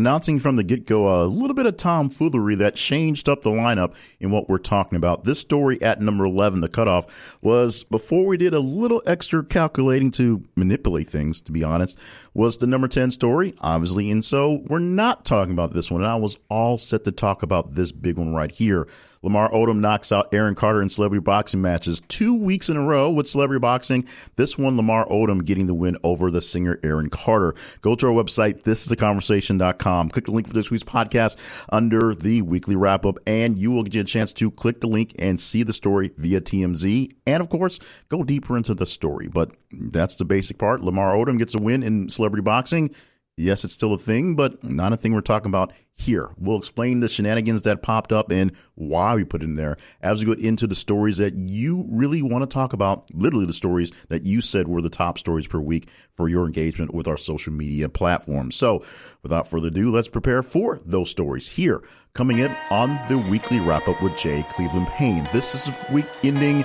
announcing from the get go a little bit of tomfoolery that changed up the lineup in what we're talking about. This story at number 11, the cutoff, was before we did a little extra calculating to manipulate things, to be honest, was the number 10 story, obviously. And so we're not talking about this one. And I was all set to talk about this big one right here. Lamar Odom knocks out Aaron Carter in celebrity boxing matches two weeks in a row with celebrity boxing. This one, Lamar Odom getting the win over the singer Aaron Carter. Go to our website, thisistheconversation.com. Click the link for this week's podcast under the weekly wrap up, and you will get a chance to click the link and see the story via TMZ. And of course, go deeper into the story. But that's the basic part. Lamar Odom gets a win in celebrity boxing. Yes, it's still a thing, but not a thing we're talking about here. We'll explain the shenanigans that popped up and why we put it in there as we go into the stories that you really want to talk about, literally the stories that you said were the top stories per week for your engagement with our social media platforms. So without further ado, let's prepare for those stories here. Coming in on the weekly wrap up with Jay Cleveland Payne. This is a week ending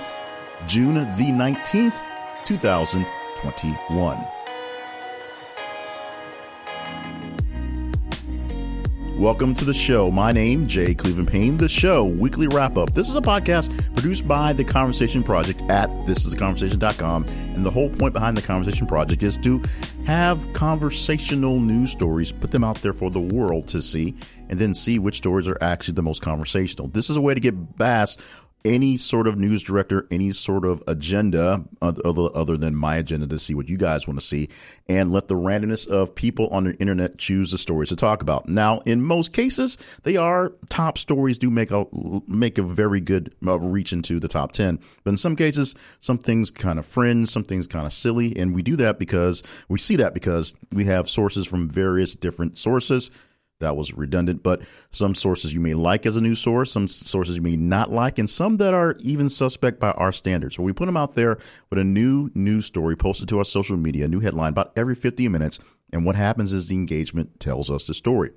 June the 19th, 2021. Welcome to the show. My name, Jay Cleveland Payne. The show, weekly wrap up. This is a podcast produced by the Conversation Project at thisistheconversation.com. And the whole point behind the Conversation Project is to have conversational news stories, put them out there for the world to see, and then see which stories are actually the most conversational. This is a way to get past any sort of news director, any sort of agenda other, other than my agenda to see what you guys want to see and let the randomness of people on the internet choose the stories to talk about. Now, in most cases, they are top stories do make a, make a very good uh, reach into the top 10. But in some cases, some things kind of fringe, some things kind of silly. And we do that because we see that because we have sources from various different sources that was redundant, but some sources you may like as a news source, some sources you may not like, and some that are even suspect by our standards. So we put them out there with a new news story posted to our social media, a new headline about every 50 minutes. And what happens is the engagement tells us the story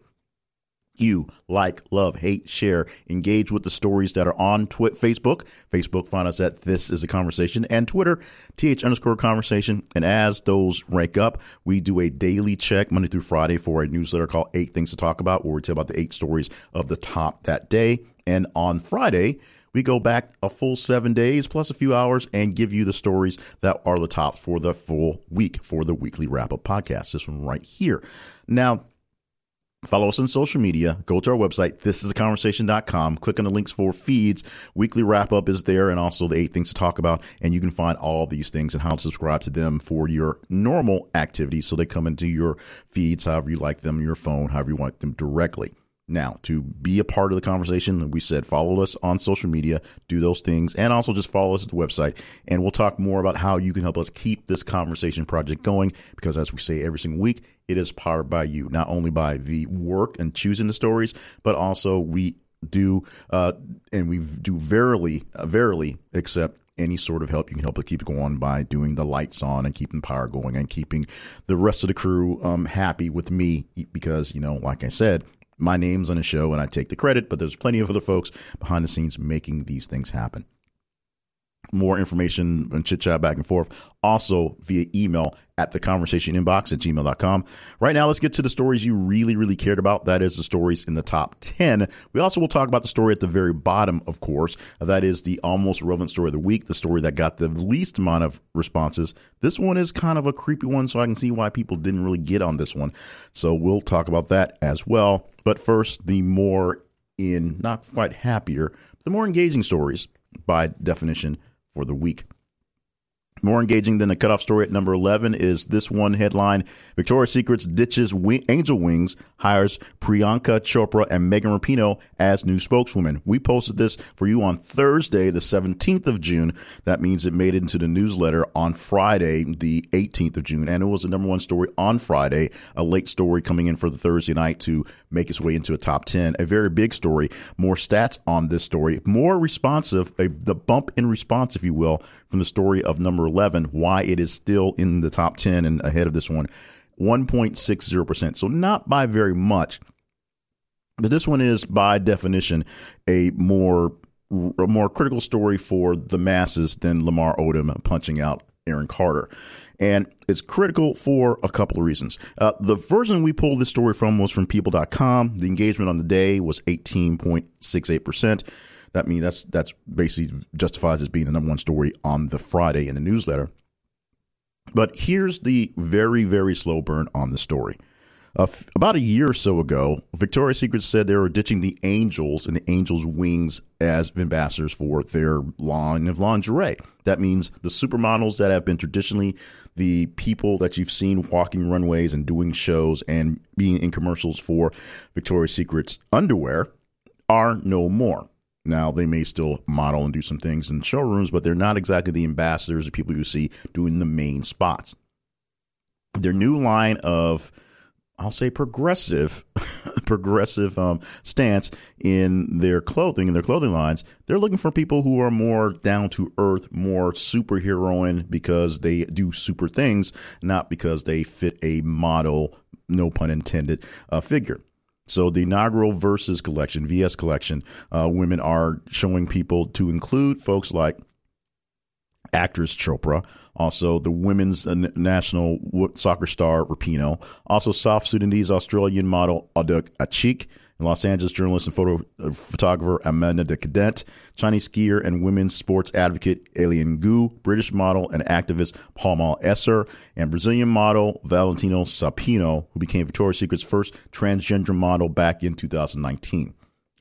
you like, love, hate, share, engage with the stories that are on Twi- Facebook. Facebook, find us at This Is a Conversation and Twitter, TH underscore conversation. And as those rank up, we do a daily check Monday through Friday for a newsletter called Eight Things to Talk About, where we tell about the eight stories of the top that day. And on Friday, we go back a full seven days plus a few hours and give you the stories that are the top for the full week for the weekly wrap up podcast. This one right here. Now, Follow us on social media. Go to our website, thisistheconversation.com. Click on the links for feeds. Weekly wrap up is there and also the eight things to talk about. And you can find all these things and how to subscribe to them for your normal activities. So they come into your feeds, however you like them, your phone, however you want them directly. Now, to be a part of the conversation, we said follow us on social media, do those things, and also just follow us at the website. And we'll talk more about how you can help us keep this conversation project going because, as we say every single week, it is powered by you, not only by the work and choosing the stories, but also we do, uh, and we do verily, uh, verily accept any sort of help you can help to keep it going by doing the lights on and keeping power going and keeping the rest of the crew um, happy with me because you know like i said my name's on the show and I take the credit, but there's plenty of other folks behind the scenes making these things happen. More information and chit chat back and forth also via email at the conversation inbox at gmail.com. Right now, let's get to the stories you really, really cared about. That is the stories in the top 10. We also will talk about the story at the very bottom, of course. That is the almost relevant story of the week, the story that got the least amount of responses. This one is kind of a creepy one, so I can see why people didn't really get on this one. So we'll talk about that as well. But first, the more in not quite happier, the more engaging stories by definition for the week. More engaging than the cutoff story at number 11 is this one headline Victoria's Secrets ditches Angel Wings, hires Priyanka Chopra and Megan Rapinoe as new spokeswomen. We posted this for you on Thursday, the 17th of June. That means it made it into the newsletter on Friday, the 18th of June. And it was the number one story on Friday, a late story coming in for the Thursday night to make its way into a top 10. A very big story. More stats on this story, more responsive, a, the bump in response, if you will, from the story of number 11, why it is still in the top 10 and ahead of this one 1.60%. So not by very much. But this one is by definition a more a more critical story for the masses than Lamar Odom punching out Aaron Carter. And it's critical for a couple of reasons. Uh, the version we pulled this story from was from people.com. The engagement on the day was 18.68%. That means that's that's basically justifies as being the number one story on the Friday in the newsletter. But here's the very, very slow burn on the story. Uh, f- about a year or so ago, Victoria's Secret said they were ditching the Angels and the Angels' wings as ambassadors for their line of lingerie. That means the supermodels that have been traditionally the people that you've seen walking runways and doing shows and being in commercials for Victoria's Secret's underwear are no more. Now, they may still model and do some things in showrooms, but they're not exactly the ambassadors or people you see doing the main spots. Their new line of I'll say progressive, progressive um, stance in their clothing, in their clothing lines. They're looking for people who are more down to earth, more superheroine because they do super things, not because they fit a model, no pun intended, uh, figure. So the inaugural Versus collection, VS collection, uh, women are showing people to include folks like actress Chopra, also the women's uh, national soccer star Rapinoe, also South Sudanese Australian model Aduk Achik, Los Angeles journalist and photo uh, photographer Amanda de Cadenet, Chinese skier and women's sports advocate Eileen Gu, British model and activist Palmal Esser, and Brazilian model Valentino Sapino, who became Victoria's Secret's first transgender model back in 2019.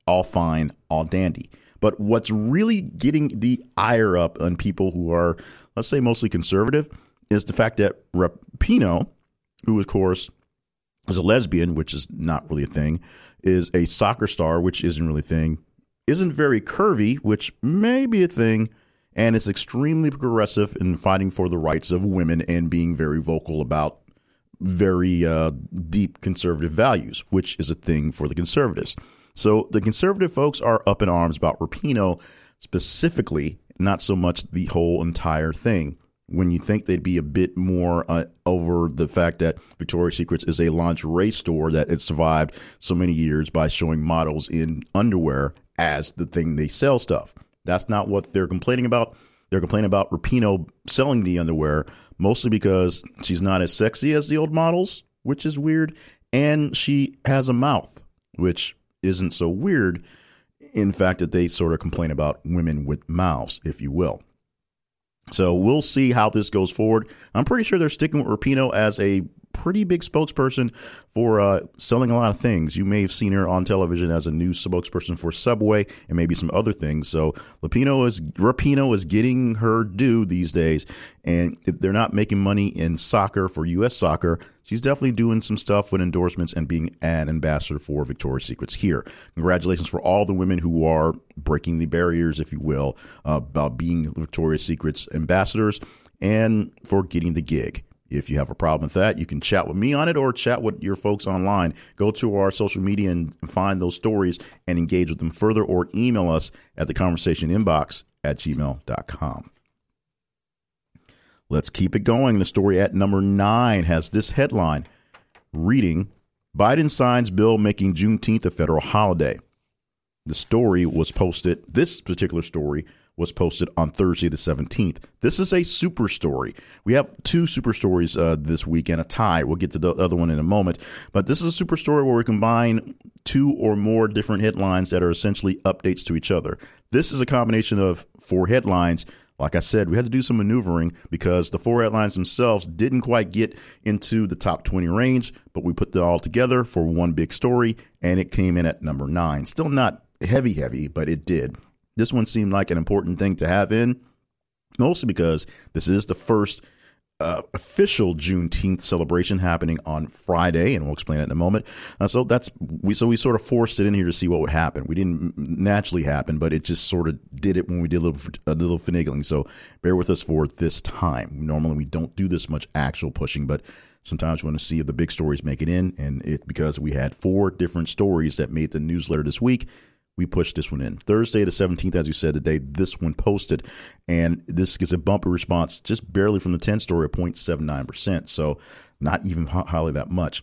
All fine, all dandy. But what's really getting the ire up on people who are, let's say, mostly conservative is the fact that Rapinoe, who of course is a lesbian, which is not really a thing, is a soccer star, which isn't really a thing, isn't very curvy, which may be a thing, and is extremely progressive in fighting for the rights of women and being very vocal about very uh, deep conservative values, which is a thing for the conservatives. So the conservative folks are up in arms about Rapinoe specifically, not so much the whole entire thing. When you think they'd be a bit more uh, over the fact that Victoria's Secrets is a lingerie store that it survived so many years by showing models in underwear as the thing they sell stuff. That's not what they're complaining about. They're complaining about Rapinoe selling the underwear mostly because she's not as sexy as the old models, which is weird, and she has a mouth, which isn't so weird. In fact, that they sort of complain about women with mouths, if you will. So we'll see how this goes forward. I'm pretty sure they're sticking with Rapinoe as a pretty big spokesperson for uh, selling a lot of things. You may have seen her on television as a new spokesperson for Subway and maybe some other things. So Lapino is Rapinoe is getting her due these days, and if they're not making money in soccer for U.S. soccer, she's definitely doing some stuff with endorsements and being an ambassador for Victoria's Secrets here. Congratulations for all the women who are breaking the barriers, if you will, uh, about being Victoria's Secrets ambassadors and for getting the gig. If you have a problem with that, you can chat with me on it or chat with your folks online. Go to our social media and find those stories and engage with them further or email us at the conversation inbox at gmail.com. Let's keep it going. The story at number nine has this headline reading Biden signs bill making Juneteenth a federal holiday. The story was posted, this particular story was posted on Thursday the 17th. This is a super story. We have two super stories uh, this week and a tie. We'll get to the other one in a moment. But this is a super story where we combine two or more different headlines that are essentially updates to each other. This is a combination of four headlines. Like I said, we had to do some maneuvering because the four headlines themselves didn't quite get into the top 20 range, but we put them all together for one big story and it came in at number nine. Still not heavy, heavy, but it did. This one seemed like an important thing to have in, mostly because this is the first uh, official Juneteenth celebration happening on Friday, and we'll explain it in a moment. Uh, so that's we so we sort of forced it in here to see what would happen. We didn't naturally happen, but it just sort of did it when we did a little a little finagling. So bear with us for this time. Normally we don't do this much actual pushing, but sometimes we want to see if the big stories make it in, and it because we had four different stories that made the newsletter this week we pushed this one in. Thursday the 17th, as you said, the day this one posted. And this gets a bumpy response just barely from the 10 story at 0.79%. So not even highly that much.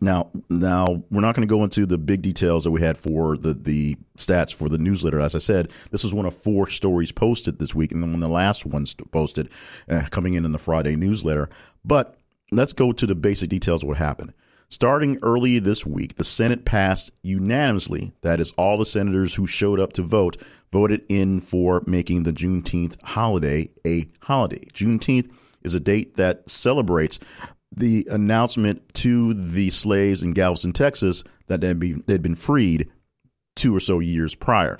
Now, now we're not going to go into the big details that we had for the the stats for the newsletter. As I said, this was one of four stories posted this week, and then when the last one's posted, uh, coming in in the Friday newsletter. But let's go to the basic details of what happened. Starting early this week, the Senate passed unanimously, that is, all the senators who showed up to vote voted in for making the Juneteenth holiday a holiday. Juneteenth is a date that celebrates the announcement to the slaves in Galveston, Texas, that they'd, be, they'd been freed two or so years prior.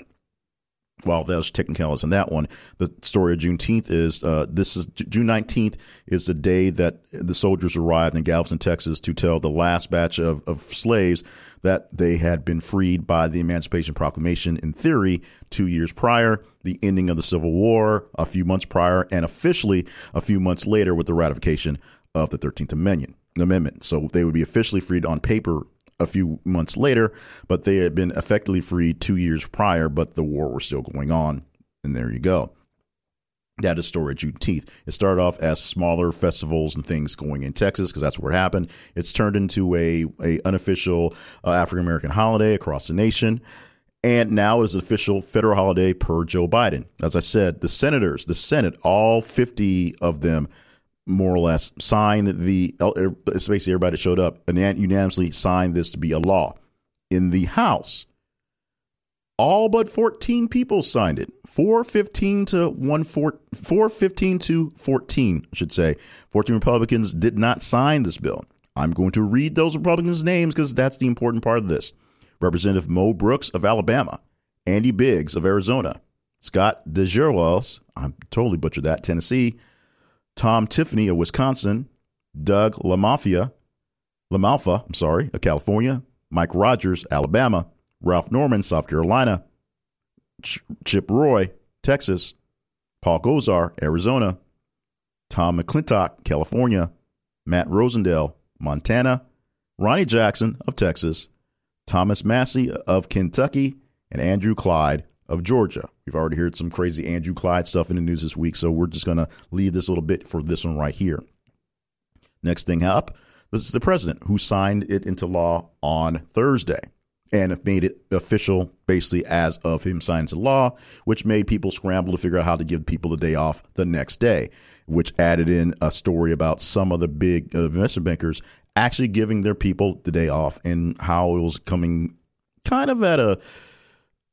Well, there's technicalities in that one. The story of Juneteenth is uh, this is June 19th is the day that the soldiers arrived in Galveston, Texas, to tell the last batch of, of slaves that they had been freed by the Emancipation Proclamation in theory two years prior, the ending of the Civil War a few months prior, and officially a few months later with the ratification of the 13th Amendment. Amendment. So they would be officially freed on paper a few months later, but they had been effectively freed two years prior, but the war was still going on. And there you go. That is story of Juneteenth. It started off as smaller festivals and things going in Texas because that's where it happened. It's turned into a, a unofficial uh, African American holiday across the nation. And now it is an official federal holiday per Joe Biden. As I said, the senators, the Senate, all 50 of them more or less signed the er, basically everybody that showed up and unanimously signed this to be a law in the house. All but 14 people signed it. 415 to 1 415 to 14 I should say. 14 republicans did not sign this bill. I'm going to read those republicans names because that's the important part of this. Representative mo brooks of alabama andy biggs of arizona scott dejeruels i'm totally butchered that tennessee Tom Tiffany of Wisconsin, Doug LaMafia, LaMalfa, I'm sorry, of California, Mike Rogers, Alabama, Ralph Norman, South Carolina, Ch- Chip Roy, Texas, Paul Gosar, Arizona, Tom McClintock, California, Matt Rosendale, Montana, Ronny Jackson of Texas, Thomas Massie of Kentucky, and Andrew Clyde of Georgia. We've already heard some crazy Andrew Clyde stuff in the news this week, so we're just going to leave this little bit for this one right here. Next thing up, this is the president who signed it into law on Thursday and made it official basically as of him signing into law, which made people scramble to figure out how to give people the day off the next day, which added in a story about some of the big uh, investment bankers actually giving their people the day off and how it was coming kind of at a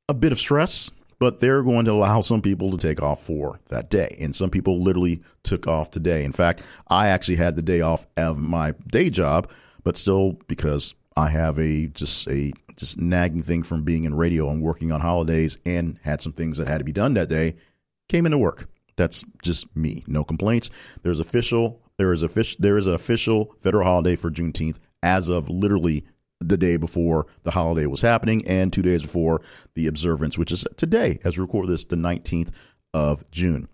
a bit of stress, but they're going to allow some people to take off for that day. And some people literally took off today. In fact, I actually had the day off of my day job, but still because I have a just a just nagging thing from being in radio and working on holidays and had some things that had to be done that day, came into work. That's just me. No complaints. There's official there is official there is an official federal holiday for Juneteenth as of literally the day before the holiday was happening and two days before the observance, which is today, as we record this, the 19th of June.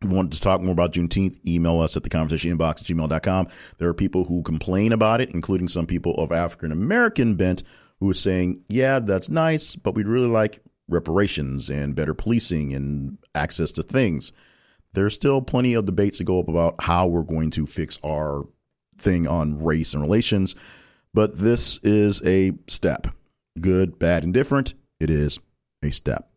If you wanted to talk more about Juneteenth, email us at the conversation inbox at gmail.com. There are people who complain about it, including some people of African American bent who are saying, yeah, that's nice, but we'd really like reparations and better policing and access to things. There's still plenty of debates to go up about how we're going to fix our thing on race and relations. But this is a step. Good, bad, and different. It is a step.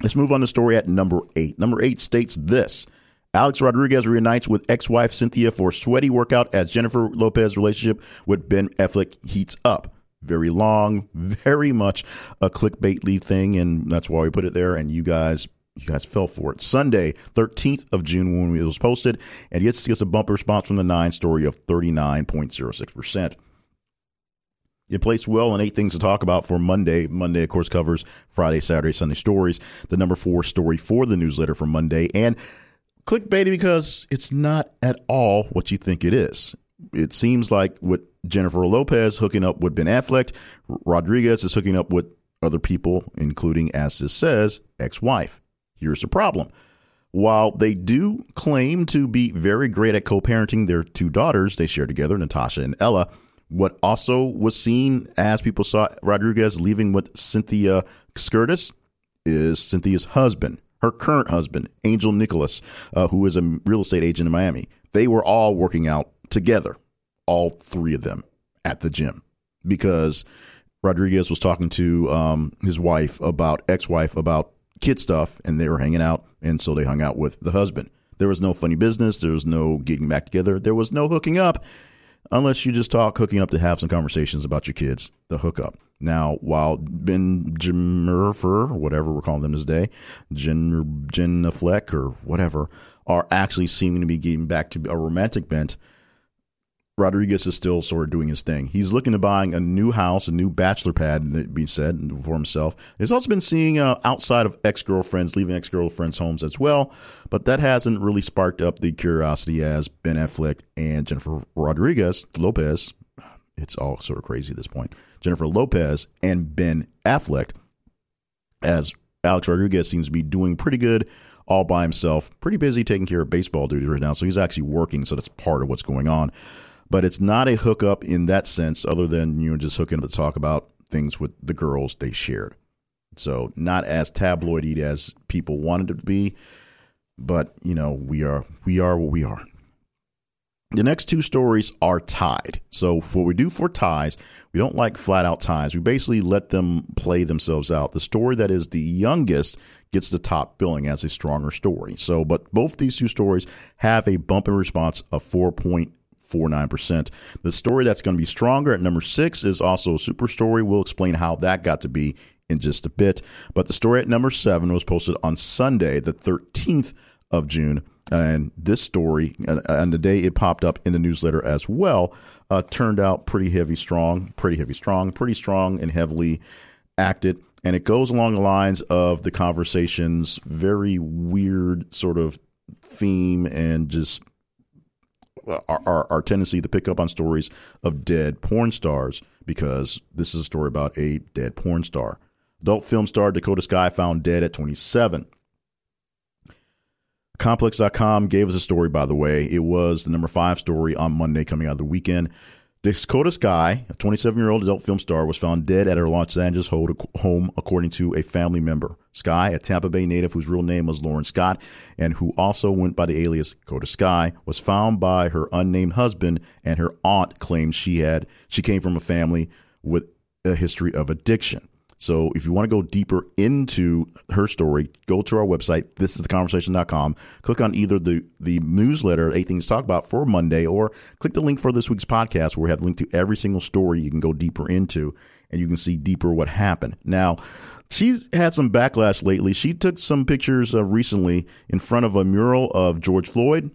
Let's move on to story at number eight. Number eight states this Alex Rodriguez reunites with ex wife Cynthia for sweaty workout as Jennifer Lopez relationship with Ben Affleck heats up. Very long, very much a clickbait lead thing, and that's why we put it there. And you guys you guys fell for it. Sunday, 13th of June, when it was posted, and gets, gets a bumper response from the nine story of 39.06%. It placed well on eight things to talk about for Monday. Monday, of course, covers Friday, Saturday, Sunday stories. The number four story for the newsletter for Monday. And clickbaity because it's not at all what you think it is. It seems like with Jennifer Lopez hooking up with Ben Affleck, Rodriguez is hooking up with other people, including, as this says, ex wife. Here's the problem. While they do claim to be very great at co parenting their two daughters they share together, Natasha and Ella, what also was seen as people saw Rodriguez leaving with Cynthia Scurtis is Cynthia's husband, her current husband, Angel Nicholas, uh, who is a real estate agent in Miami. They were all working out together, all three of them at the gym because Rodriguez was talking to um, his wife about ex wife about kid stuff, and they were hanging out, and so they hung out with the husband. There was no funny business. There was no getting back together. There was no hooking up, unless you just talk hooking up to have some conversations about your kids. The hookup. Now, while Ben Jimmerfer, whatever we're calling them this day, Jen Fleck or whatever, are actually seeming to be getting back to a romantic bent Rodriguez is still sort of doing his thing. He's looking to buying a new house, a new bachelor pad, be said for himself. He's also been seeing uh, outside of ex girlfriends, leaving ex girlfriends' homes as well, but that hasn't really sparked up the curiosity as Ben Affleck and Jennifer Rodriguez Lopez. It's all sort of crazy at this point. Jennifer Lopez and Ben Affleck, as Alex Rodriguez seems to be doing pretty good all by himself, pretty busy taking care of baseball duties right now. So he's actually working, so that's part of what's going on but it's not a hookup in that sense, other than you know just hooking up to talk about things with the girls they shared. So not as tabloidy as people wanted it to be, but you know we are we are what we are. The next two stories are tied. So for what we do for ties, we don't like flat out ties. We basically let them play themselves out. The story that is the youngest gets the top billing as a stronger story. So, but both these two stories have a bump in response of 4.8 49%. The story that's going to be stronger at number six is also a super story. We'll explain how that got to be in just a bit. But the story at number seven was posted on Sunday, the 13th of June. And this story, and the day it popped up in the newsletter as well, uh, turned out pretty heavy, strong, pretty heavy, strong, pretty strong, and heavily acted. And it goes along the lines of the conversation's very weird sort of theme and just Uh, our, our, our tendency to pick up on stories of dead porn stars because this is a story about a dead porn star. Adult film star Dakota Skye found dead at 27. Complex.com gave us a story, by the way. It was the number five story on Monday coming out of the weekend. Dakota Skye, a 27 year old adult film star, was found dead at her Los Angeles home, according to a family member. Skye, a Tampa Bay native whose real name was Lauren Scott and who also went by the alias Dakota Skye, was found by her unnamed husband, and her aunt claims she had she came from a family with a history of addiction. So if you want to go deeper into her story, go to our website, this is the thisistheconversation.com, click on either the, the newsletter, Eight Things to Talk About for Monday, or click the link for this week's podcast where we have a link to every single story you can go deeper into and you can see deeper what happened. Now, she's had some backlash lately. She took some pictures uh, recently in front of a mural of George Floyd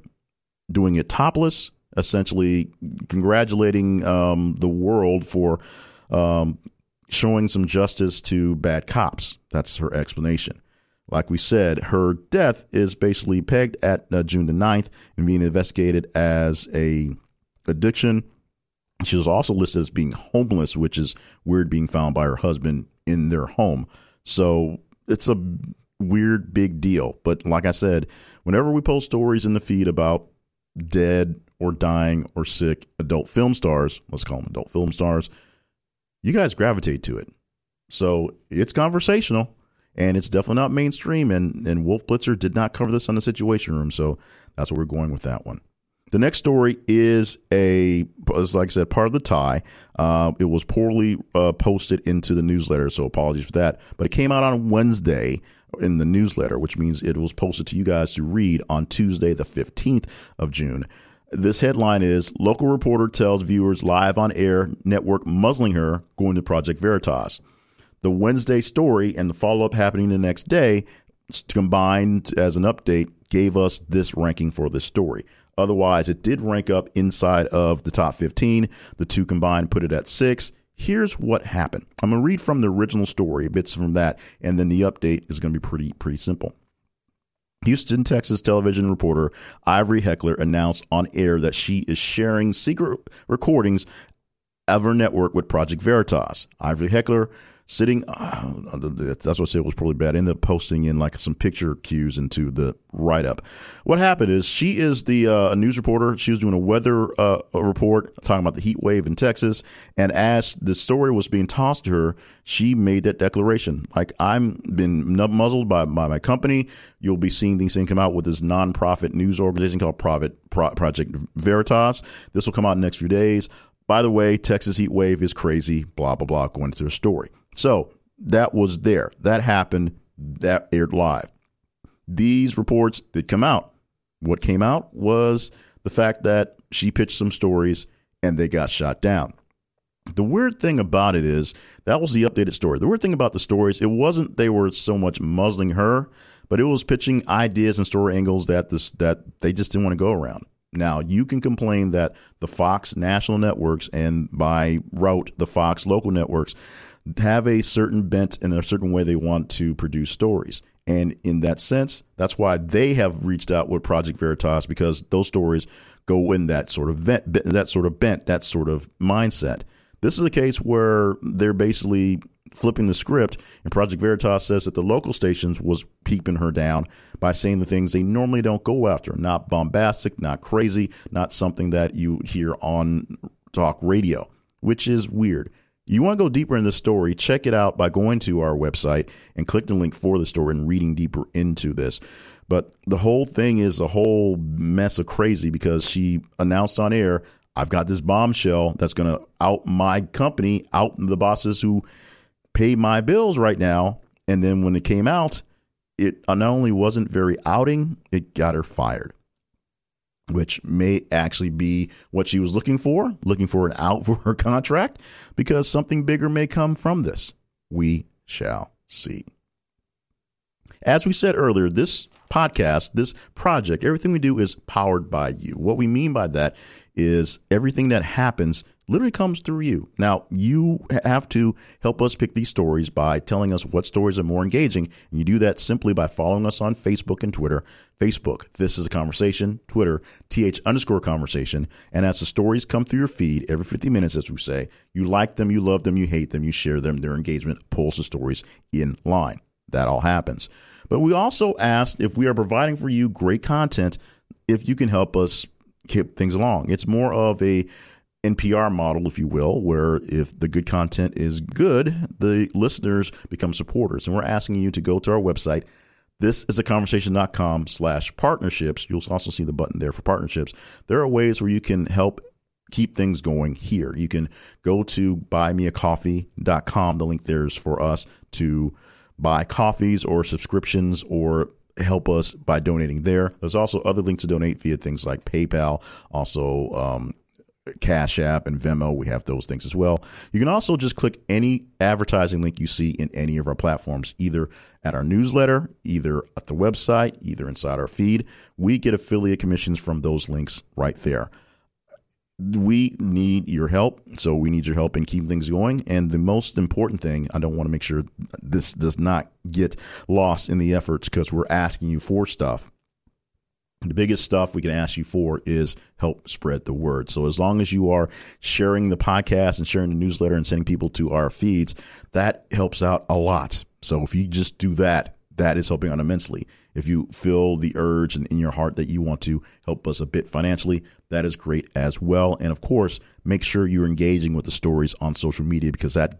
doing it topless, essentially congratulating um, the world for um, showing some justice to bad cops. That's her explanation. Like we said, her death is basically pegged at uh, June the 9th and being investigated as a addiction. She was also listed as being homeless, which is weird being found by her husband in their home. So it's a weird big deal. But like I said, whenever we post stories in the feed about dead or dying or sick adult film stars, let's call them adult film stars, you guys gravitate to it. So it's conversational and it's definitely not mainstream. And, and Wolf Blitzer did not cover this on the Situation Room. So that's where we're going with that one. The next story is a, like I said, part of the tie. Uh, it was poorly uh, posted into the newsletter, so apologies for that. But it came out on Wednesday in the newsletter, which means it was posted to you guys to read on Tuesday, the 15th of June. This headline is Local reporter tells viewers live on air network muzzling her going to Project Veritas. The Wednesday story and the follow up happening the next day combined as an update gave us this ranking for this story. Otherwise, it did rank up inside of the top 15. The two combined put it at six. Here's what happened. I'm going to read from the original story, bits from that, and then the update is going to be pretty pretty simple. Houston, Texas television reporter Ivory Hecker announced on air that she is sharing secret recordings of her network with Project Veritas. Ivory Hecker sitting. Uh, that's what I said was probably bad. Ended up posting in like some picture cues into the write up. What happened is she is the uh, news reporter. She was doing a weather uh, report talking about the heat wave in Texas, and as the story was being tossed to her, she made that declaration. Like I'm been muzzled by, by my company. You'll be seeing these things come out with this nonprofit news organization called Private Pro- Project Veritas. This will come out in the next few days by the way, Texas heat wave is crazy, blah, blah, blah, going into a story. So that was there. That happened. That aired live. These reports did come out. What came out was the fact that she pitched some stories and they got shot down. The weird thing about it is that was the updated story. The weird thing about the stories, it wasn't they were so much muzzling her, but it was pitching ideas and story angles that this that they just didn't want to go around. Now you can complain that the Fox national networks and by route the Fox local networks have a certain bent and a certain way they want to produce stories. And in that sense, that's why they have reached out with Project Veritas because those stories go in that sort of vent, that sort of bent, that sort of mindset. This is a case where they're basically flipping the script, and Project Veritas says that the local stations was peeping her down by saying the things they normally don't go after. Not bombastic, not crazy, not something that you hear on talk radio, which is weird. You want to go deeper in the story, check it out by going to our website and click the link for the story and reading deeper into this. But the whole thing is a whole mess of crazy because she announced on air, I've got this bombshell that's going to out my company, out the bosses who pay my bills right now. And then when it came out, it not only wasn't very outing, it got her fired which may actually be what she was looking for, looking for an out for her contract, because something bigger may come from this. We shall see. As we said earlier, this podcast, this project, everything we do is powered by you. What we mean by that is everything that happens literally comes through you. Now, you have to help us pick these stories by telling us what stories are more engaging. And you do that simply by following us on Facebook and Twitter. Facebook, this is a conversation. Twitter, th underscore conversation. And as the stories come through your feed every 50 minutes, as we say, you like them, you love them, you hate them, you share them. Their engagement pulls the stories in line. That all happens. But we also asked if we are providing for you great content, if you can help us keep things along. It's more of a NPR model, if you will, where if the good content is good, the listeners become supporters. And we're asking you to go to our website. This is a conversation.com slash partnerships. You'll also see the button there for partnerships. There are ways where you can help keep things going here. You can go to buymeacoffee.com. The link there is for us to buy coffees or subscriptions or help us by donating there. There's also other links to donate via things like PayPal, also um, Cash App and Venmo. We have those things as well. You can also just click any advertising link you see in any of our platforms, either at our newsletter, either at the website, either inside our feed. We get affiliate commissions from those links right there. We need your help. So we need your help in keeping things going. And the most important thing, I don't want to make sure this does not get lost in the efforts because we're asking you for stuff the biggest stuff we can ask you for is help spread the word. So as long as you are sharing the podcast and sharing the newsletter and sending people to our feeds, that helps out a lot. So if you just do that, that is helping out immensely. If you feel the urge and in your heart that you want to help us a bit financially, that is great as well. And of course, make sure you're engaging with the stories on social media because that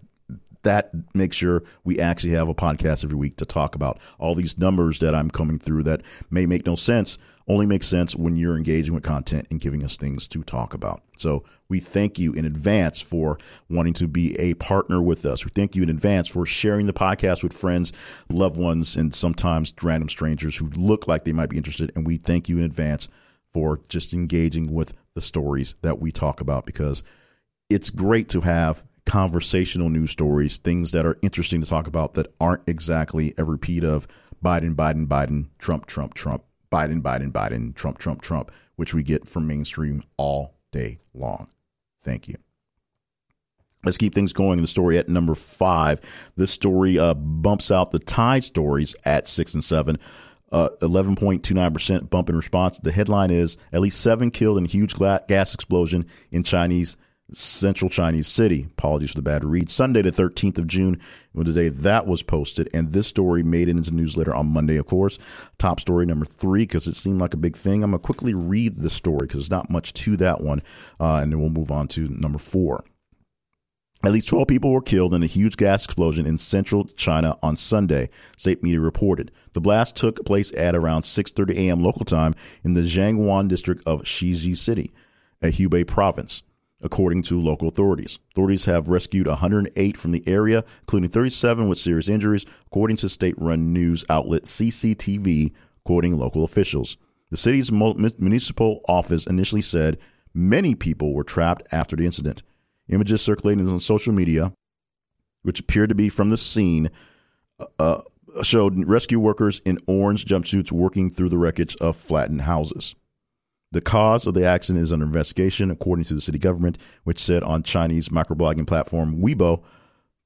that makes sure we actually have a podcast every week to talk about all these numbers that I'm coming through that may make no sense only makes sense when you're engaging with content and giving us things to talk about. So we thank you in advance for wanting to be a partner with us. We thank you in advance for sharing the podcast with friends, loved ones, and sometimes random strangers who look like they might be interested. And we thank you in advance for just engaging with the stories that we talk about because it's great to have conversational news stories, things that are interesting to talk about that aren't exactly a repeat of Biden, Biden, Biden, Trump, Trump, Trump, Biden, Biden, Biden, Trump, Trump, Trump, which we get from mainstream all day long. Thank you. Let's keep things going. The story at number five. This story uh, bumps out the tied stories at six and seven. Uh, 11.29% bump in response. The headline is at least seven killed in huge gas explosion in Chinese central Chinese city. Apologies for the bad read. Sunday, the 13th of June, was the day that was posted. And this story made it into newsletter on Monday, of course. Top story number three, because it seemed like a big thing. I'm going to quickly read the story because there's not much to that one. Uh, and then we'll move on to number four. At least 12 people were killed in a huge gas explosion in central China on Sunday, state media reported. The blast took place at around 6:30 a.m. local time in the Jiangwan district of Shiji City, a Hubei province. According to local authorities. Authorities have rescued 108 from the area, including 37 with serious injuries, according to state run news outlet CCTV, quoting local officials. The city's municipal office initially said many people were trapped after the incident. Images circulating on social media, which appeared to be from the scene, uh, showed rescue workers in orange jumpsuits working through the wreckage of flattened houses. The cause of the accident is under investigation, according to the city government, which said on Chinese microblogging platform Weibo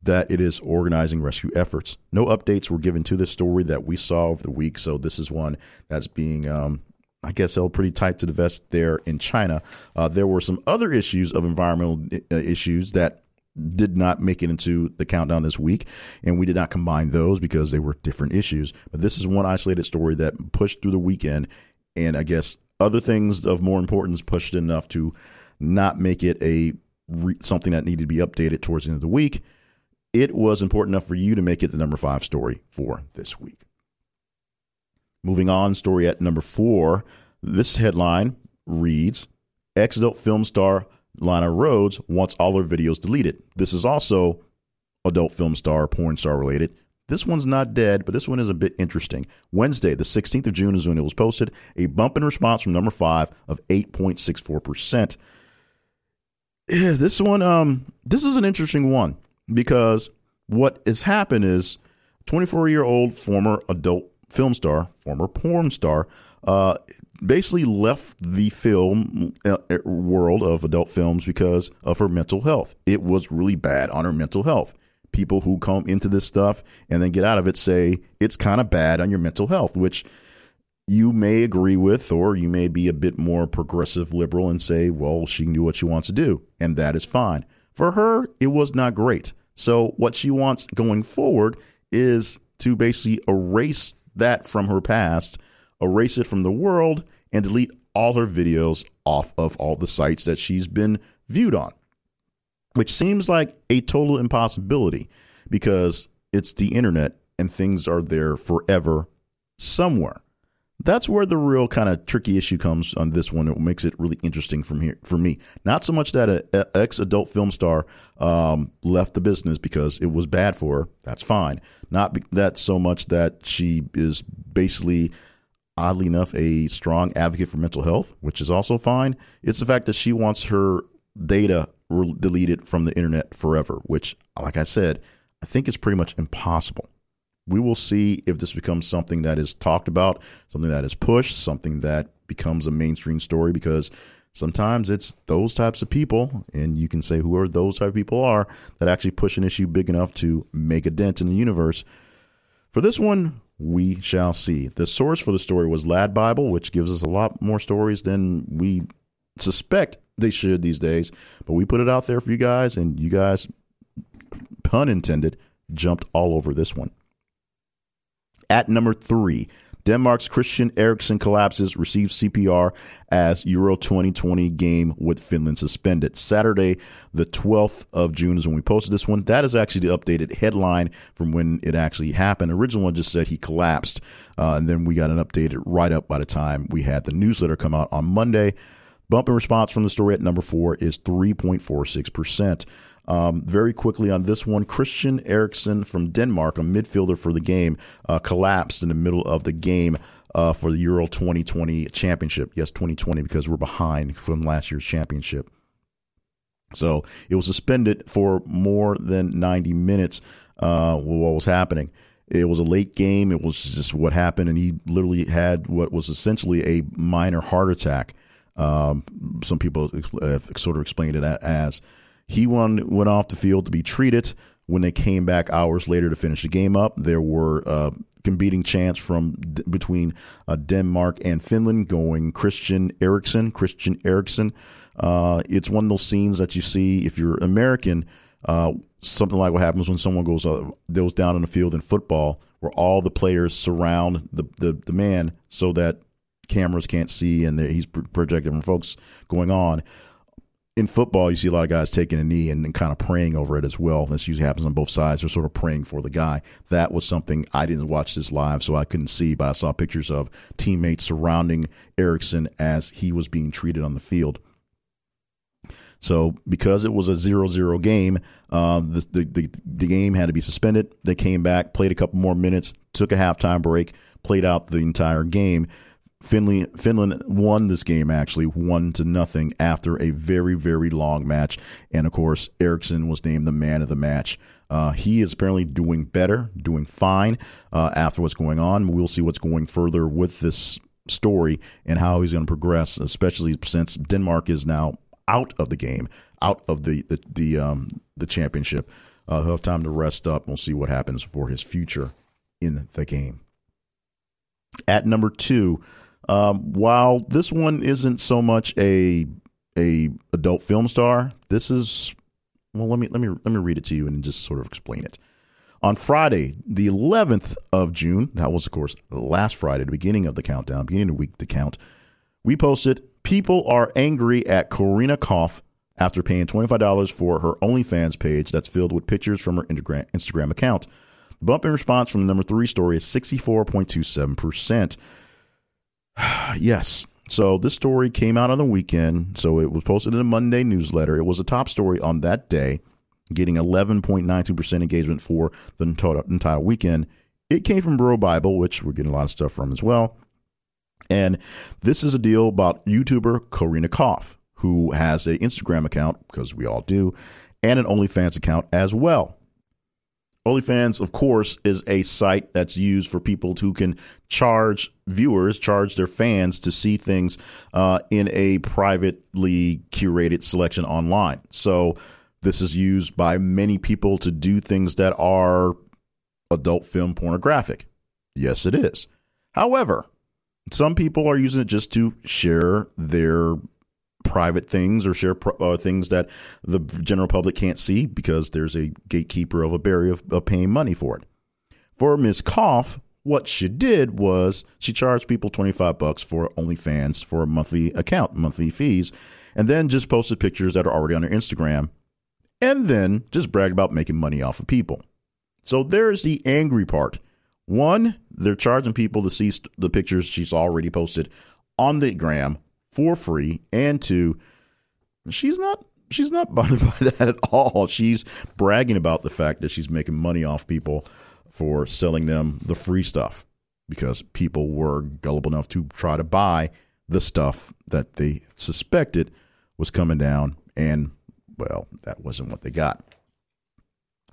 that it is organizing rescue efforts. No updates were given to this story that we saw over the week, so this is one that's being, um, I guess, held pretty tight to the vest there in China. Uh, there were some other issues of environmental uh, issues that did not make it into the countdown this week, and we did not combine those because they were different issues. But this is one isolated story that pushed through the weekend, and I guess other things of more importance pushed enough to not make it a re- something that needed to be updated towards the end of the week. It was important enough for you to make it the number five story for this week. Moving on, story at number four. This headline reads Ex adult film star Lana Rhoades wants all her videos deleted. This is also adult film star, porn star related. This one's not dead, but this one is a bit interesting. Wednesday, the 16th of June is when it was posted. A bump in response from number five of 8.64%. Yeah, this one, um, this is an interesting one because what has happened is 24 year old former adult film star, former porn star, uh, basically left the film uh, world of adult films because of her mental health. It was really bad on her mental health people who come into this stuff and then get out of it say it's kind of bad on your mental health, which you may agree with, or you may be a bit more progressive liberal and say, well, she can do what she wants to do, and that is fine. For her, it was not great. So, what she wants going forward is to basically erase that from her past, erase it from the world, and delete all her videos off of all the sites that she's been viewed on which seems like a total impossibility because it's the internet and things are there forever somewhere. That's where the real kind of tricky issue comes on this one. It makes it really interesting from here for me. Not so much that an ex adult film star um, left the business because it was bad for her. That's fine. Not that so much that she is basically oddly enough a strong advocate for mental health, which is also fine. It's the fact that she wants her data deleted from the internet forever, which, like I said, I think is pretty much impossible. We will see if this becomes something that is talked about, something that is pushed, something that becomes a mainstream story because sometimes it's those types of people, and you can say whoever those type of people are, that actually push an issue big enough to make a dent in the universe. For this one, we shall see. The source for the story was Lad Bible, which gives us a lot more stories than we suspect they should these days. But we put it out there for you guys, and you guys, pun intended, jumped all over this one. At number three, Denmark's Christian Eriksen collapses, receives CPR as Euro 2020 game with Finland suspended. Saturday, the 12th of June is when we posted this one. That is actually the updated headline from when it actually happened. The original one just said he collapsed, uh, and then we got an updated write up by the time we had the newsletter come out on Monday. Bump in response from the story at number four is 3.46%. Um, very quickly on this one, Christian Eriksen from Denmark, a midfielder for the game, uh, collapsed in the middle of the game uh, for the Euro 2020 championship. Yes, 2020 because we're behind from last year's championship. So it was suspended for more than 90 minutes. Uh, what was happening? It was a late game. It was just what happened, and he literally had what was essentially a minor heart attack. Um, some people have sort of explained it as he won, went off the field to be treated. When they came back hours later to finish the game up, there were uh, competing chants from d- between uh, Denmark and Finland going Christian Eriksen, Christian Eriksen. Uh, it's one of those scenes that you see if you're American. Uh, something like what happens when someone goes uh, goes down on the field in football, where all the players surround the, the, the man so that cameras can't see and he's projected from folks going on. In football, you see a lot of guys taking a knee and, and kind of praying over it as well. This usually happens on both sides. They're sort of praying for the guy. That was something I didn't watch this live, so I couldn't see, but I saw pictures of teammates surrounding Eriksen as he was being treated on the field. So because it was a 0-0 game, uh, the, the, the the game had to be suspended. They came back, played a couple more minutes, took a halftime break, played out the entire game. Finley, Finland won this game actually one to nothing after a very very long match, and of course Eriksen was named the man of the match. Uh, he is apparently doing better, doing fine uh, after what's going on. We'll see what's going further with this story and how he's going to progress, especially since Denmark is now out of the game, out of the the the, um, the championship. Uh, he'll have time to rest up. We'll see what happens for his future in the game. At number two, um, while this one isn't so much a a adult film star, this is well. Let me let me let me read it to you and just sort of explain it. On Friday, the 11th of June, that was of course last Friday, the beginning of the countdown, beginning of the week to count. We posted, "People are angry at Corinna Kopf after paying $25 for her OnlyFans page that's filled with pictures from her Instagram account." The bump in response from the number three story is 64.27 percent. yes. So this story came out on the weekend. So it was posted in a Monday newsletter. It was a top story on that day, getting 11.92% engagement for the entire weekend. It came from Bro Bible, which we're getting a lot of stuff from as well. And this is a deal about YouTuber Corinna Kopf, who has an Instagram account, because we all do, and an OnlyFans account as well. OnlyFans, of course, is a site that's used for people who can charge viewers, charge their fans to see things uh, in a privately curated selection online. So this is used by many people to do things that are adult film pornographic. Yes, it is. However, some people are using it just to share their private things or share uh, things that the general public can't see because there's a gatekeeper of a barrier of, of paying money for it. For Ms. Kopf, what she did was she charged people 25 bucks for OnlyFans for a monthly account, monthly fees, and then just posted pictures that are already on her Instagram and then just bragged about making money off of people. So there's the angry part. One, they're charging people to see the pictures she's already posted on the gram for free, and two, she's not she's not bothered by that at all. She's bragging about the fact that she's making money off people for selling them the free stuff because people were gullible enough to try to buy the stuff that they suspected was coming down and well that wasn't what they got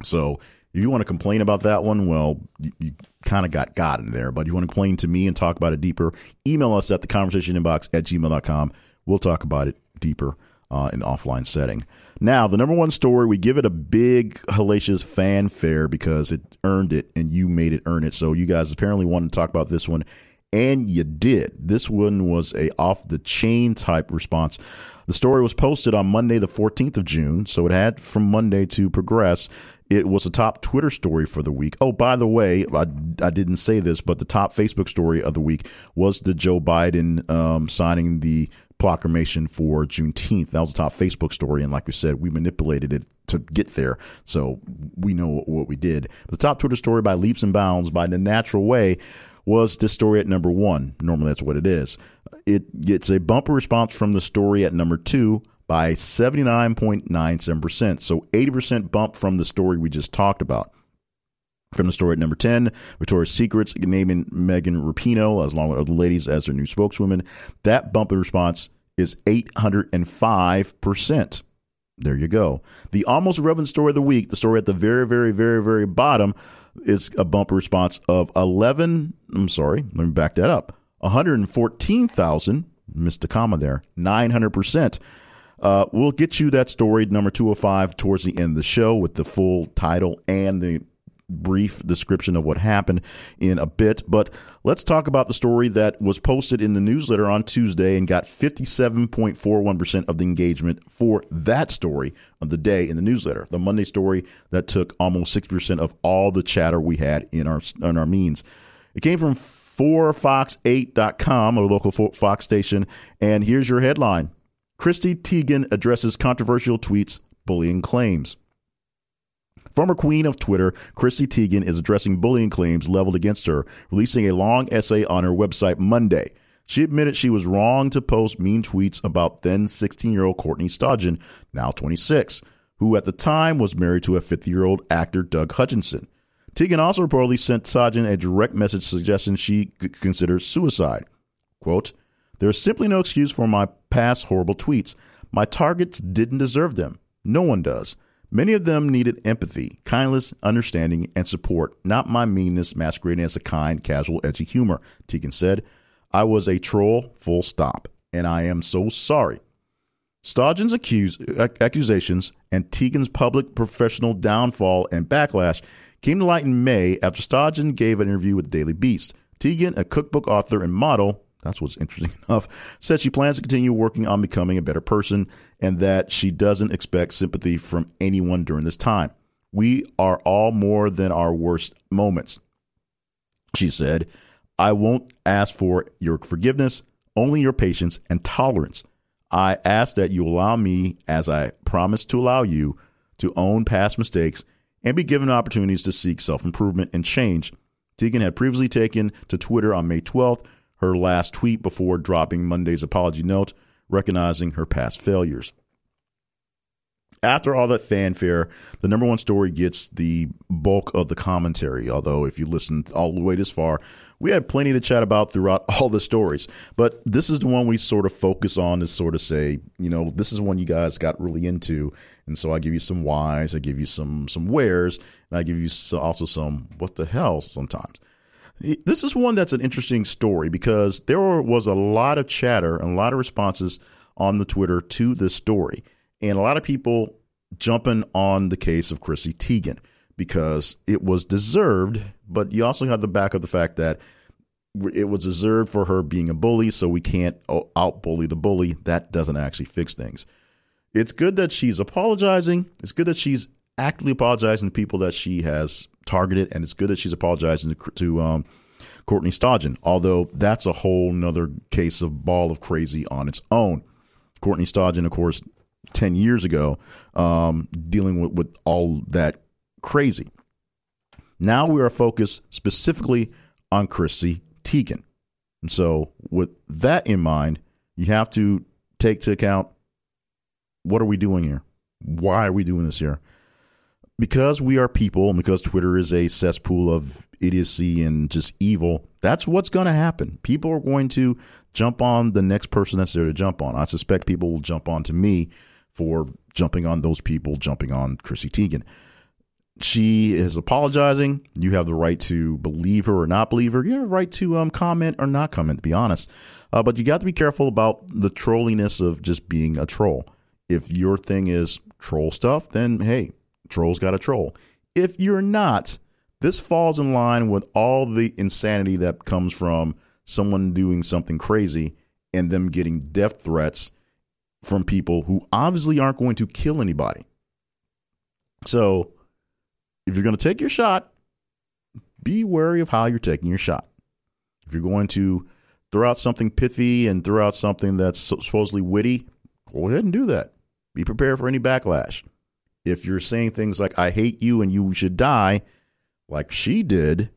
so if you want to complain about that one, well, you, you kind of got got in there. But you want to complain to me and talk about it deeper, email us at the conversation inbox at gmail.com. We'll talk about it deeper uh, in offline setting. Now, the number one story, we give it a big hellacious fanfare because it earned it and you made it earn it. So you guys apparently wanted to talk about this one and you did. This one was a off the chain type response. The story was posted on Monday, the 14th of June, so it had from Monday to progress. It was a top Twitter story for the week. Oh, by the way, I, I didn't say this, but the top Facebook story of the week was the Joe Biden um, signing the proclamation for Juneteenth. That was a top Facebook story, and like we said, we manipulated it to get there, so we know what we did. The top Twitter story by leaps and bounds by the natural way was this story at number one. Normally, that's what it is. It gets a bumper response from the story at number two by 79.97%. So 80% bump from the story we just talked about. From the story at number 10, Victoria's Secrets naming Megan Rapinoe, as long with other ladies, as their new spokeswoman. That bump in response is 805%. There you go. The almost relevant story of the week, the story at the very, very, very, very bottom, is a bump response of 11. I'm sorry, let me back that up. 114,000, missed a comma there, 900%. Uh, we'll get you that story, number 205, towards the end of the show with the full title and the brief description of what happened in a bit. But let's talk about the story that was posted in the newsletter on Tuesday and got 57.41% of the engagement for that story of the day in the newsletter. The Monday story that took almost 60% of all the chatter we had in our in our means. It came from 4fox8.com, a local Fox station, and here's your headline. Chrissy Teigen addresses controversial tweets, bullying claims. Former queen of Twitter, Chrissy Teigen is addressing bullying claims leveled against her, releasing a long essay on her website Monday. She admitted she was wrong to post mean tweets about then 16 year old Courtney Stodden, now 26, who at the time was married to a 50 year old actor Doug Hutchison. Teigen also reportedly sent Stodden a direct message suggesting she consider suicide. Quote, There's simply no excuse for my past horrible tweets. My targets didn't deserve them. No one does. Many of them needed empathy, kindness, understanding, and support, not my meanness masquerading as a kind, casual, edgy humor, Teigen said. I was a troll, full stop, and I am so sorry. Stodden's accuse, accusations and Teigen's public professional downfall and backlash came to light in May after Stodden gave an interview with the Daily Beast. Teigen, a cookbook author and model, that's what's interesting enough, said she plans to continue working on becoming a better person and that she doesn't expect sympathy from anyone during this time. We are all more than our worst moments. She said, I won't ask for your forgiveness, only your patience and tolerance. I ask that you allow me, as I promised to allow you, to own past mistakes and be given opportunities to seek self improvement and change. Teigen had previously taken to Twitter on May 12th her last tweet before dropping Monday's apology note, recognizing her past failures. After all that fanfare, the number one story gets the bulk of the commentary. Although, if you listened all the way this far, we had plenty to chat about throughout all the stories. But this is the one we sort of focus on to sort of say, you know, this is one you guys got really into. And so I give you some whys, I give you some some wheres, and I give you also some what the hell sometimes. This is one that's an interesting story because there was a lot of chatter and a lot of responses on the Twitter to this story and a lot of people jumping on the case of Chrissy Teigen because it was deserved, but you also have the back of the fact that it was deserved for her being a bully, so we can't out bully the bully. That doesn't actually fix things. It's good that she's apologizing. It's good that she's actively apologizing to people that she has targeted, and it's good that she's apologizing to, to um, Courtney Stodden, although that's a whole nother case of ball of crazy on its own. Courtney Stodden, of course, 10 years ago, um, dealing with, with all that crazy. Now we are focused specifically on Chrissy Teigen. And so, with that in mind, you have to take to account what are we doing here? Why are we doing this here? Because we are people, and because Twitter is a cesspool of idiocy and just evil, that's what's going to happen. People are going to jump on the next person that's there to jump on. I suspect people will jump on to me for jumping on those people, jumping on Chrissy Teigen. She is apologizing. You have the right to believe her or not believe her. You have the right to um, comment or not comment, to be honest. Uh, but you got to be careful about the trolliness of just being a troll. If your thing is troll stuff, then hey, trolls got a troll. If you're not, this falls in line with all the insanity that comes from someone doing something crazy and them getting death threats from people who obviously aren't going to kill anybody. So, if you're going to take your shot, be wary of how you're taking your shot. If you're going to throw out something pithy and throw out something that's supposedly witty, go ahead and do that. Be prepared for any backlash. If you're saying things like, I hate you and you should die, like she did,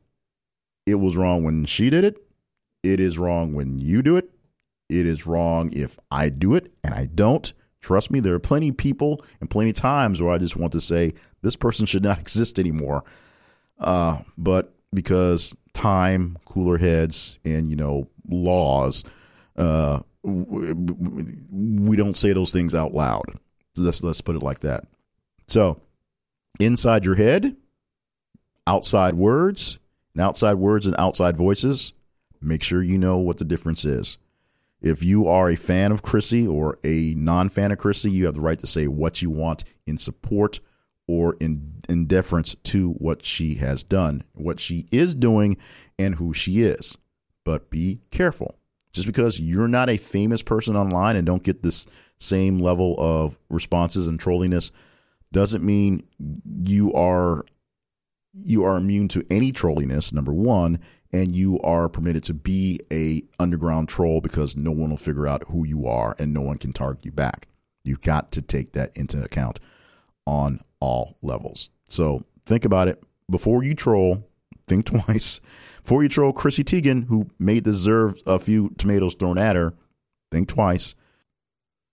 it was wrong when she did it. It is wrong when you do it it is wrong if I do it and I don't. Trust me, there are plenty of people and plenty of times where I just want to say this person should not exist anymore. Uh, but because time, cooler heads, and you know laws, uh, we don't say those things out loud. Let's let's put it like that. So, inside your head, outside words, and outside words and outside voices. Make sure you know what the difference is. If you are a fan of Chrissy or a non fan of Chrissy, you have the right to say what you want in support or in, in deference to what she has done, what she is doing, and who she is. But be careful. Just because you're not a famous person online and don't get this same level of responses and trolliness doesn't mean you are you are immune to any trolliness number 1 and you are permitted to be a underground troll because no one will figure out who you are and no one can target you back. You've got to take that into account on all levels. So think about it before you troll. think twice. Four year troll Chrissy Teigen, who may deserve a few tomatoes thrown at her, think twice.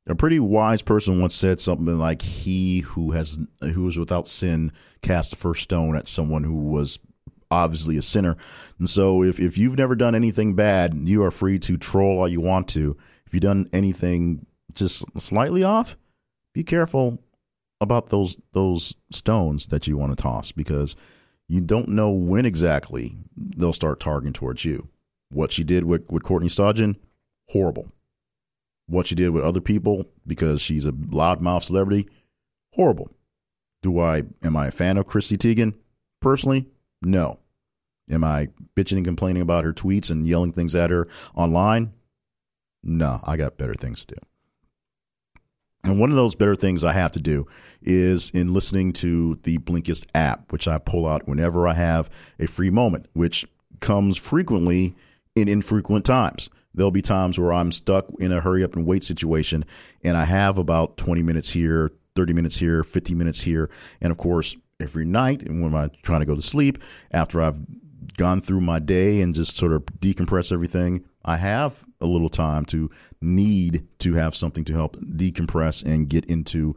A pretty wise person once said something like, "He who has who is without sin cast the first stone at someone who was obviously a sinner." And so, if if you've never done anything bad, you are free to troll all you want to. If you've done anything just slightly off, be careful about those those stones that you want to toss because you don't know when exactly they'll start targeting towards you. What she did with, with Courtney Stodden, horrible. What she did with other people because she's a loudmouth celebrity, horrible. Do I am I a fan of Chrissy Teigen? Personally, no. Am I bitching and complaining about her tweets and yelling things at her online? No, I got better things to do. And one of those better things I have to do is in listening to the Blinkist app, which I pull out whenever I have a free moment, which comes frequently in infrequent times. There'll be times where I'm stuck in a hurry up and wait situation, and I have about 20 minutes here, 30 minutes here, 50 minutes here. And of course, every night, and when I'm trying to go to sleep, after I've gone through my day and just sort of decompress everything, I have a little time to need to have something to help decompress and get into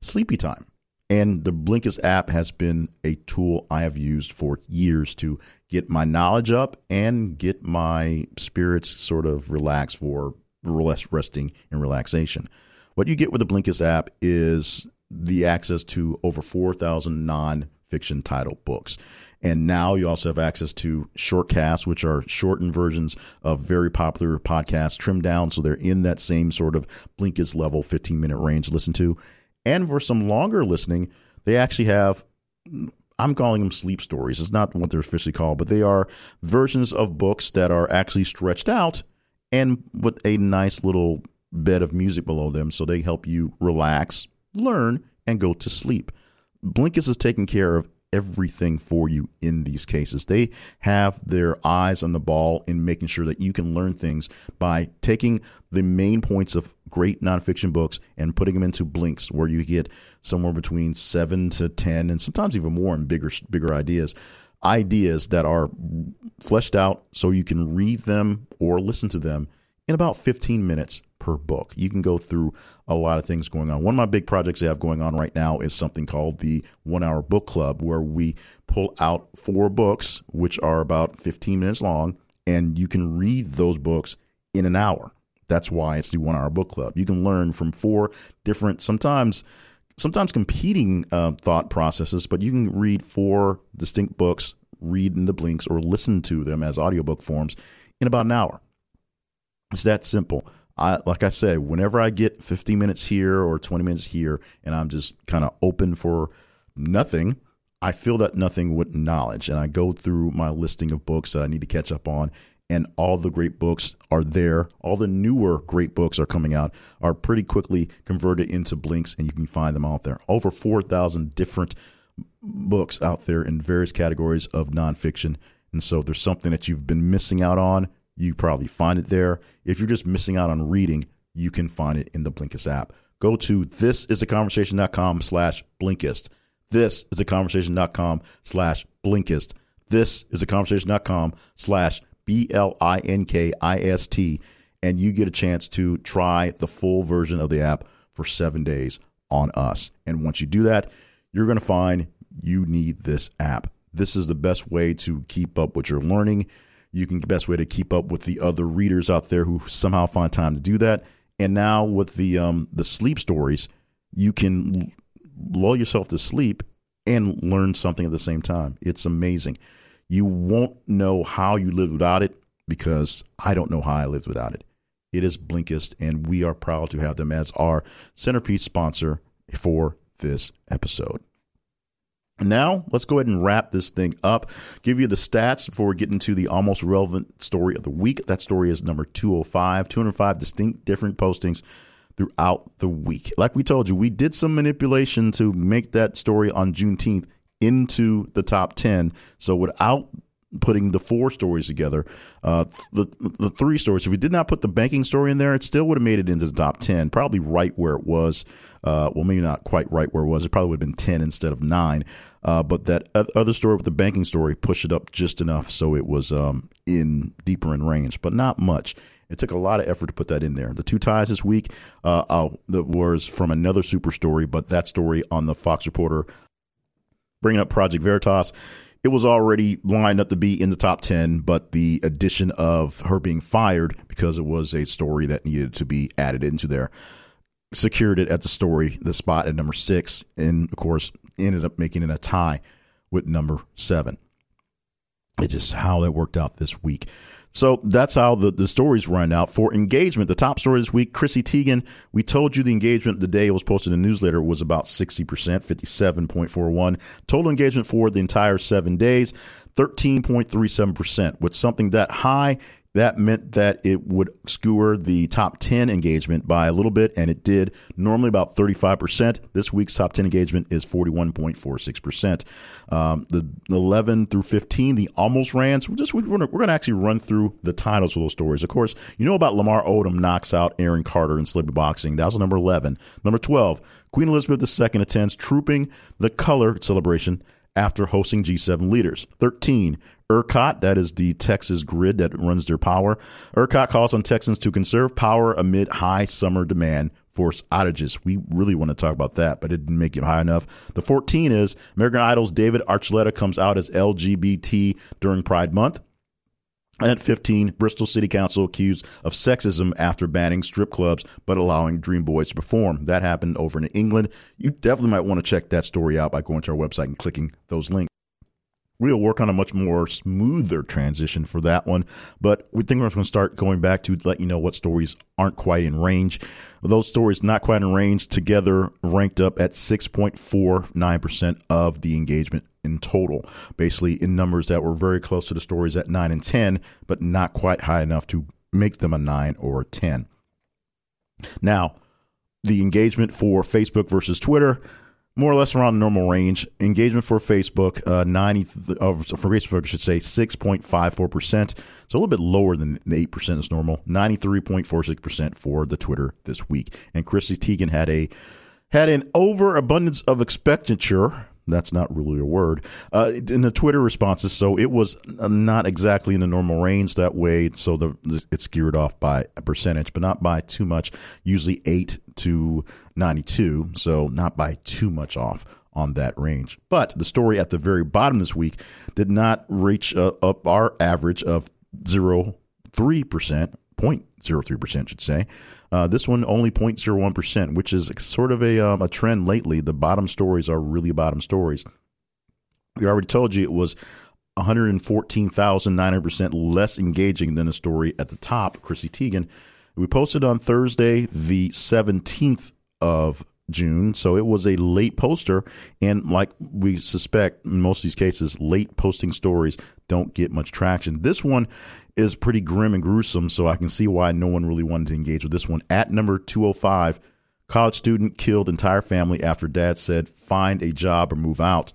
sleepy time. And the Blinkist app has been a tool I have used for years to get my knowledge up and get my spirits sort of relaxed for less resting and relaxation. What you get with the Blinkist app is the access to over 4,000 non-fiction title books. And now you also have access to shortcasts, which are shortened versions of very popular podcasts, trimmed down so they're in that same sort of Blinkist level, 15 minute range to listen to. And for some longer listening, they actually have I'm calling them sleep stories. It's not what they're officially called, but they are versions of books that are actually stretched out and with a nice little bed of music below them so they help you relax, learn, and go to sleep. Blinkist is taking care of everything for you in these cases. They have their eyes on the ball in making sure that you can learn things by taking the main points of great nonfiction books and putting them into blinks where you get somewhere between seven to 10 and sometimes even more and bigger, bigger ideas. Ideas that are fleshed out so you can read them or listen to them in about 15 minutes per book. You can go through a lot of things going on. One of my big projects I have going on right now is something called the One Hour Book Club, where we pull out four books, which are about 15 minutes long, and you can read those books in an hour. That's why it's the One Hour Book Club. You can learn from four different, sometimes sometimes competing uh, thought processes, but you can read four distinct books, read in the blinks, or listen to them as audiobook forms in about an hour. It's that simple. I, like I said, whenever I get 15 minutes here or 20 minutes here, and I'm just kind of open for nothing, I fill that nothing with knowledge. And I go through my listing of books that I need to catch up on. And all the great books are there. All the newer great books are coming out, are pretty quickly converted into blinks, and you can find them out there. Over 4,000 different books out there in various categories of nonfiction. And so, if there's something that you've been missing out on, you probably find it there. If you're just missing out on reading, you can find it in the Blinkist app. Go to thisisaconversation.com slash Blinkist. This is a conversation.com slash Blinkist. This is a conversation.com slash B L I N K I S T. And you get a chance to try the full version of the app for seven days on us. And once you do that, you're going to find you need this app. This is the best way to keep up with your learning you can best way to keep up with the other readers out there who somehow find time to do that. And now with the um, the sleep stories, you can lull yourself to sleep and learn something at the same time. It's amazing. You won't know how you lived without it because I don't know how I lived without it. It is Blinkist, and we are proud to have them as our centerpiece sponsor for this episode. Now, let's go ahead and wrap this thing up. Give you the stats before we get into the almost relevant story of the week. That story is number 205, 205 distinct different postings throughout the week. Like we told you, we did some manipulation to make that story on Juneteenth into the top 10. So without putting the four stories together. Uh, the the three stories. If we did not put the banking story in there, it still would have made it into the top ten, probably right where it was. Uh, well, maybe not quite right where it was. It probably would have been ten instead of nine. Uh, but that other story with the banking story pushed it up just enough so it was um, in deeper in range, but not much. It took a lot of effort to put that in there. The two ties this week uh, uh, was from another super story, but that story on the Fox Reporter bringing up Project Veritas it was already lined up to be in the top 10, but the addition of her being fired because it was a story that needed to be added into there secured it at the story, the spot at number six, and of course ended up making it a tie with number seven. It's just how that worked out this week. So that's how the, the stories run out. For engagement, the top story this week, Chrissy Teigen. We told you the engagement the day it was posted in the newsletter was about 60%, 57.41. Total engagement for the entire seven days, 13.37%. With something that high, that meant that it would skewer the top 10 engagement by a little bit, and it did. Normally about 35%. This week's top 10 engagement is 41.46%. Um, the 11 through 15, the almost rans. We're we're going to actually run through the titles of those stories. Of course, you know about Lamar Odom knocks out Aaron Carter in celebrity boxing. That was number 11. Number 12, Queen Elizabeth II attends Trooping the Color celebration after hosting G7 leaders. 13, ERCOT, that is the Texas grid that runs their power. ERCOT calls on Texans to conserve power amid high summer demand force outages. We really want to talk about that, but it didn't make it high enough. The 14 is American Idol's David Archuleta comes out as LGBT during Pride Month. At 15, Bristol City Council accused of sexism after banning strip clubs but allowing Dream Boys to perform. That happened over in England. You definitely might want to check that story out by going to our website and clicking those links. We'll work on a much more smoother transition for that one, but we think we're going to start going back to let you know what stories aren't quite in range. Those stories not quite in range together ranked up at 6.49% of the engagement in total, basically in numbers that were very close to the stories at 9 and 10, but not quite high enough to make them a 9 or a 10. Now, the engagement for Facebook versus Twitter more or less around the normal range. Engagement for Facebook, uh, 90 uh, for Facebook, I should say 6.54%. So a little bit lower than the 8% is normal. 93.46% for the Twitter this week. And Chrissy Teigen had a had an overabundance of expenditure that's not really a word uh, in the Twitter responses. So it was not exactly in the normal range that way. So the it's geared off by a percentage, but not by too much. Usually eight to ninety-two, so not by too much off on that range. But the story at the very bottom this week did not reach uh, up our average of zero three percent, point zero three percent, should say. Uh, this one only 0.01%, which is sort of a, um, a trend lately. The bottom stories are really bottom stories. We already told you it was 114,900% less engaging than the story at the top, Chrissy Teigen. We posted on Thursday, the 17th of June. So it was a late poster. And like we suspect in most of these cases, late posting stories don't get much traction. This one is pretty grim and gruesome. So I can see why no one really wanted to engage with this one. At number 205, college student killed entire family after dad said, find a job or move out.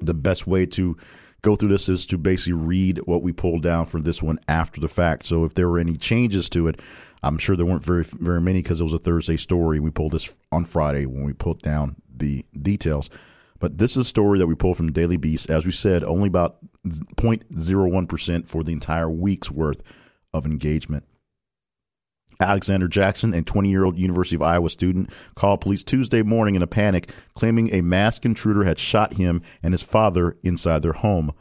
The best way to go through this is to basically read what we pulled down for this one after the fact. So if there were any changes to it, I'm sure there weren't very very many because it was a Thursday story. We pulled this on Friday when we pulled down the details. But this is a story that we pulled from Daily Beast. As we said, only about 0.01% for the entire week's worth of engagement. Alexander Jackson, a 20 year old University of Iowa student, called police Tuesday morning in a panic, claiming a masked intruder had shot him and his father inside their home.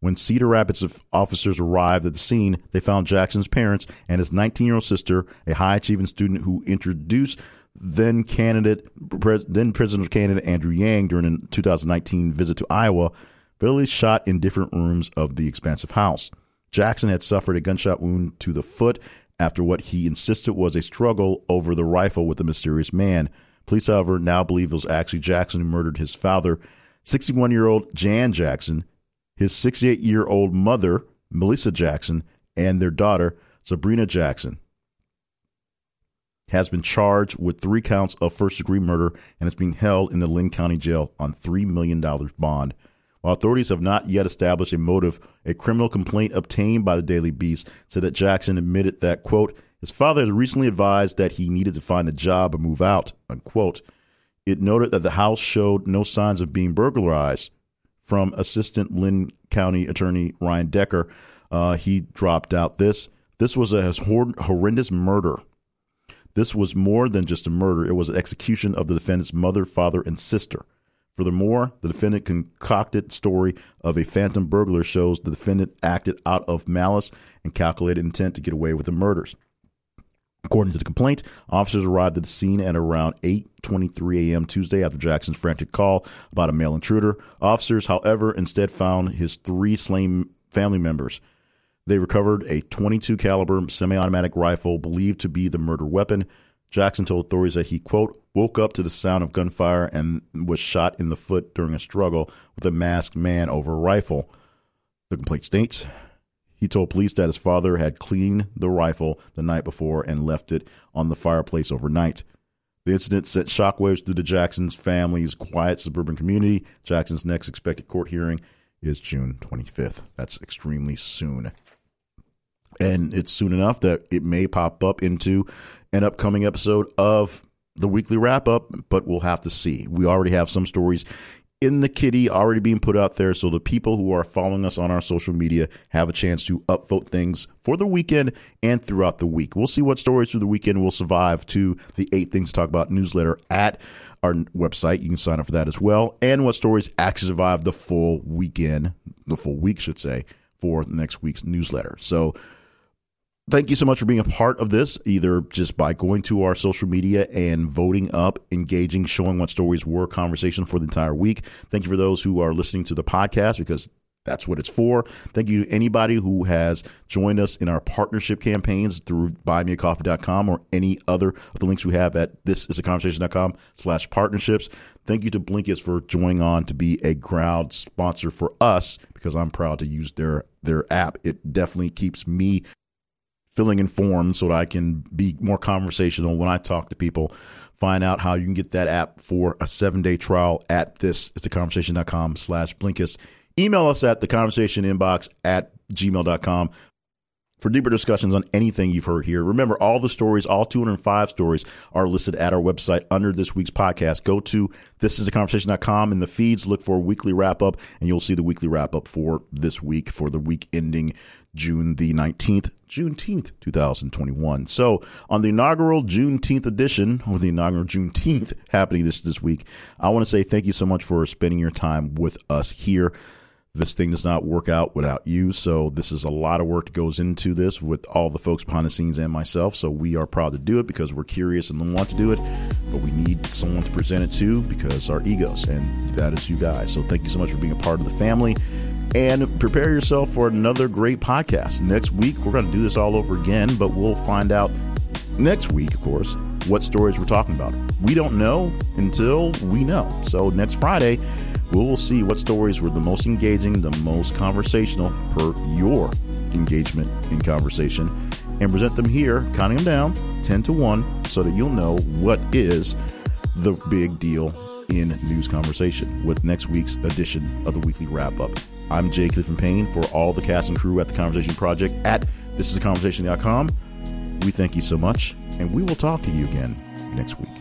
When Cedar Rapids officers arrived at the scene, they found Jackson's parents and his 19 year old sister, a high achieving student who introduced then candidate, then presidential candidate Andrew Yang during a 2019 visit to Iowa, fatally shot in different rooms of the expansive house. Jackson had suffered a gunshot wound to the foot after what he insisted was a struggle over the rifle with a mysterious man. Police, however, now believe it was actually Jackson who murdered his father, 61 year old Jan Jackson, his 68 year old mother, Melissa Jackson, and their daughter, Sabrina Jackson, has been charged with three counts of first degree murder and is being held in the Linn County Jail on $3 million bond. While authorities have not yet established a motive, a criminal complaint obtained by the Daily Beast said that Jackson admitted that, quote, his father has recently advised that he needed to find a job or move out, unquote. It noted that the house showed no signs of being burglarized. From Assistant Linn County Attorney Ryan Decker, uh, he dropped out this. This was a horrendous murder. This was more than just a murder, it was an execution of the defendant's mother, father, and sister. Furthermore, the defendant concocted story of a phantom burglar shows the defendant acted out of malice and calculated intent to get away with the murders. According to the complaint, officers arrived at the scene at around 8:23 a.m. Tuesday after Jackson's frantic call about a male intruder. Officers, however, instead found his three slain family members. They recovered a 22 caliber semi-automatic rifle believed to be the murder weapon. Jackson told authorities that he quote woke up to the sound of gunfire and was shot in the foot during a struggle with a masked man over a rifle. The complaint states he told police that his father had cleaned the rifle the night before and left it on the fireplace overnight. The incident sent shockwaves through the Jackson's family's quiet suburban community. Jackson's next expected court hearing is June 25th. That's extremely soon. And it's soon enough that it may pop up into an upcoming episode of the weekly wrap up, but we'll have to see. We already have some stories in the kitty already being put out there so the people who are following us on our social media have a chance to upvote things for the weekend and throughout the week. We'll see what stories through the weekend will survive to the eight things to talk about newsletter at our website. You can sign up for that as well. And what stories actually survive the full weekend, the full week, should say, for next week's newsletter. So thank you so much for being a part of this, either just by going to our social media and voting up, engaging, showing what stories were conversation for the entire week. Thank you for those who are listening to the podcast because that's what it's for. Thank you to anybody who has joined us in our partnership campaigns through buymeacoffee.com or any other of the links we have at thisisaconversation.com slash partnerships. Thank you to Blinkist for joining on to be a crowd sponsor for us because I'm proud to use their their app. It definitely keeps me filling in forms so that I can be more conversational when I talk to people. Find out how you can get that app for a seven day trial at this is the conversation.com slash Blinkist. Email us at the conversation inbox at gmail.com for deeper discussions on anything you've heard here. Remember, all the stories, all 205 stories, are listed at our website under this week's podcast. Go to thisisaconversation.com in the feeds, look for weekly wrap up, and you'll see the weekly wrap up for this week, for the week ending June the 19th, Juneteenth, 2021. So, on the inaugural Juneteenth edition, or the inaugural Juneteenth happening this, this week, I want to say thank you so much for spending your time with us here. This thing does not work out without you. So this is a lot of work that goes into this with all the folks behind the scenes and myself. So we are proud to do it because we're curious and want to do it, but we need someone to present it to because our egos, and that is you guys. So thank you so much for being a part of the family and prepare yourself for another great podcast. Next week, we're going to do this all over again, but we'll find out next week, of course, what stories we're talking about. We don't know until we know. So next Friday, we will see what stories were the most engaging, the most conversational per your engagement in conversation, and present them here, counting them down 10 to 1, so that you'll know what is the big deal in news conversation with next week's edition of the weekly wrap up. I'm Jay Clifton Payne for all the cast and crew at the Conversation Project at thisisconversation.com. We thank you so much, and we will talk to you again next week.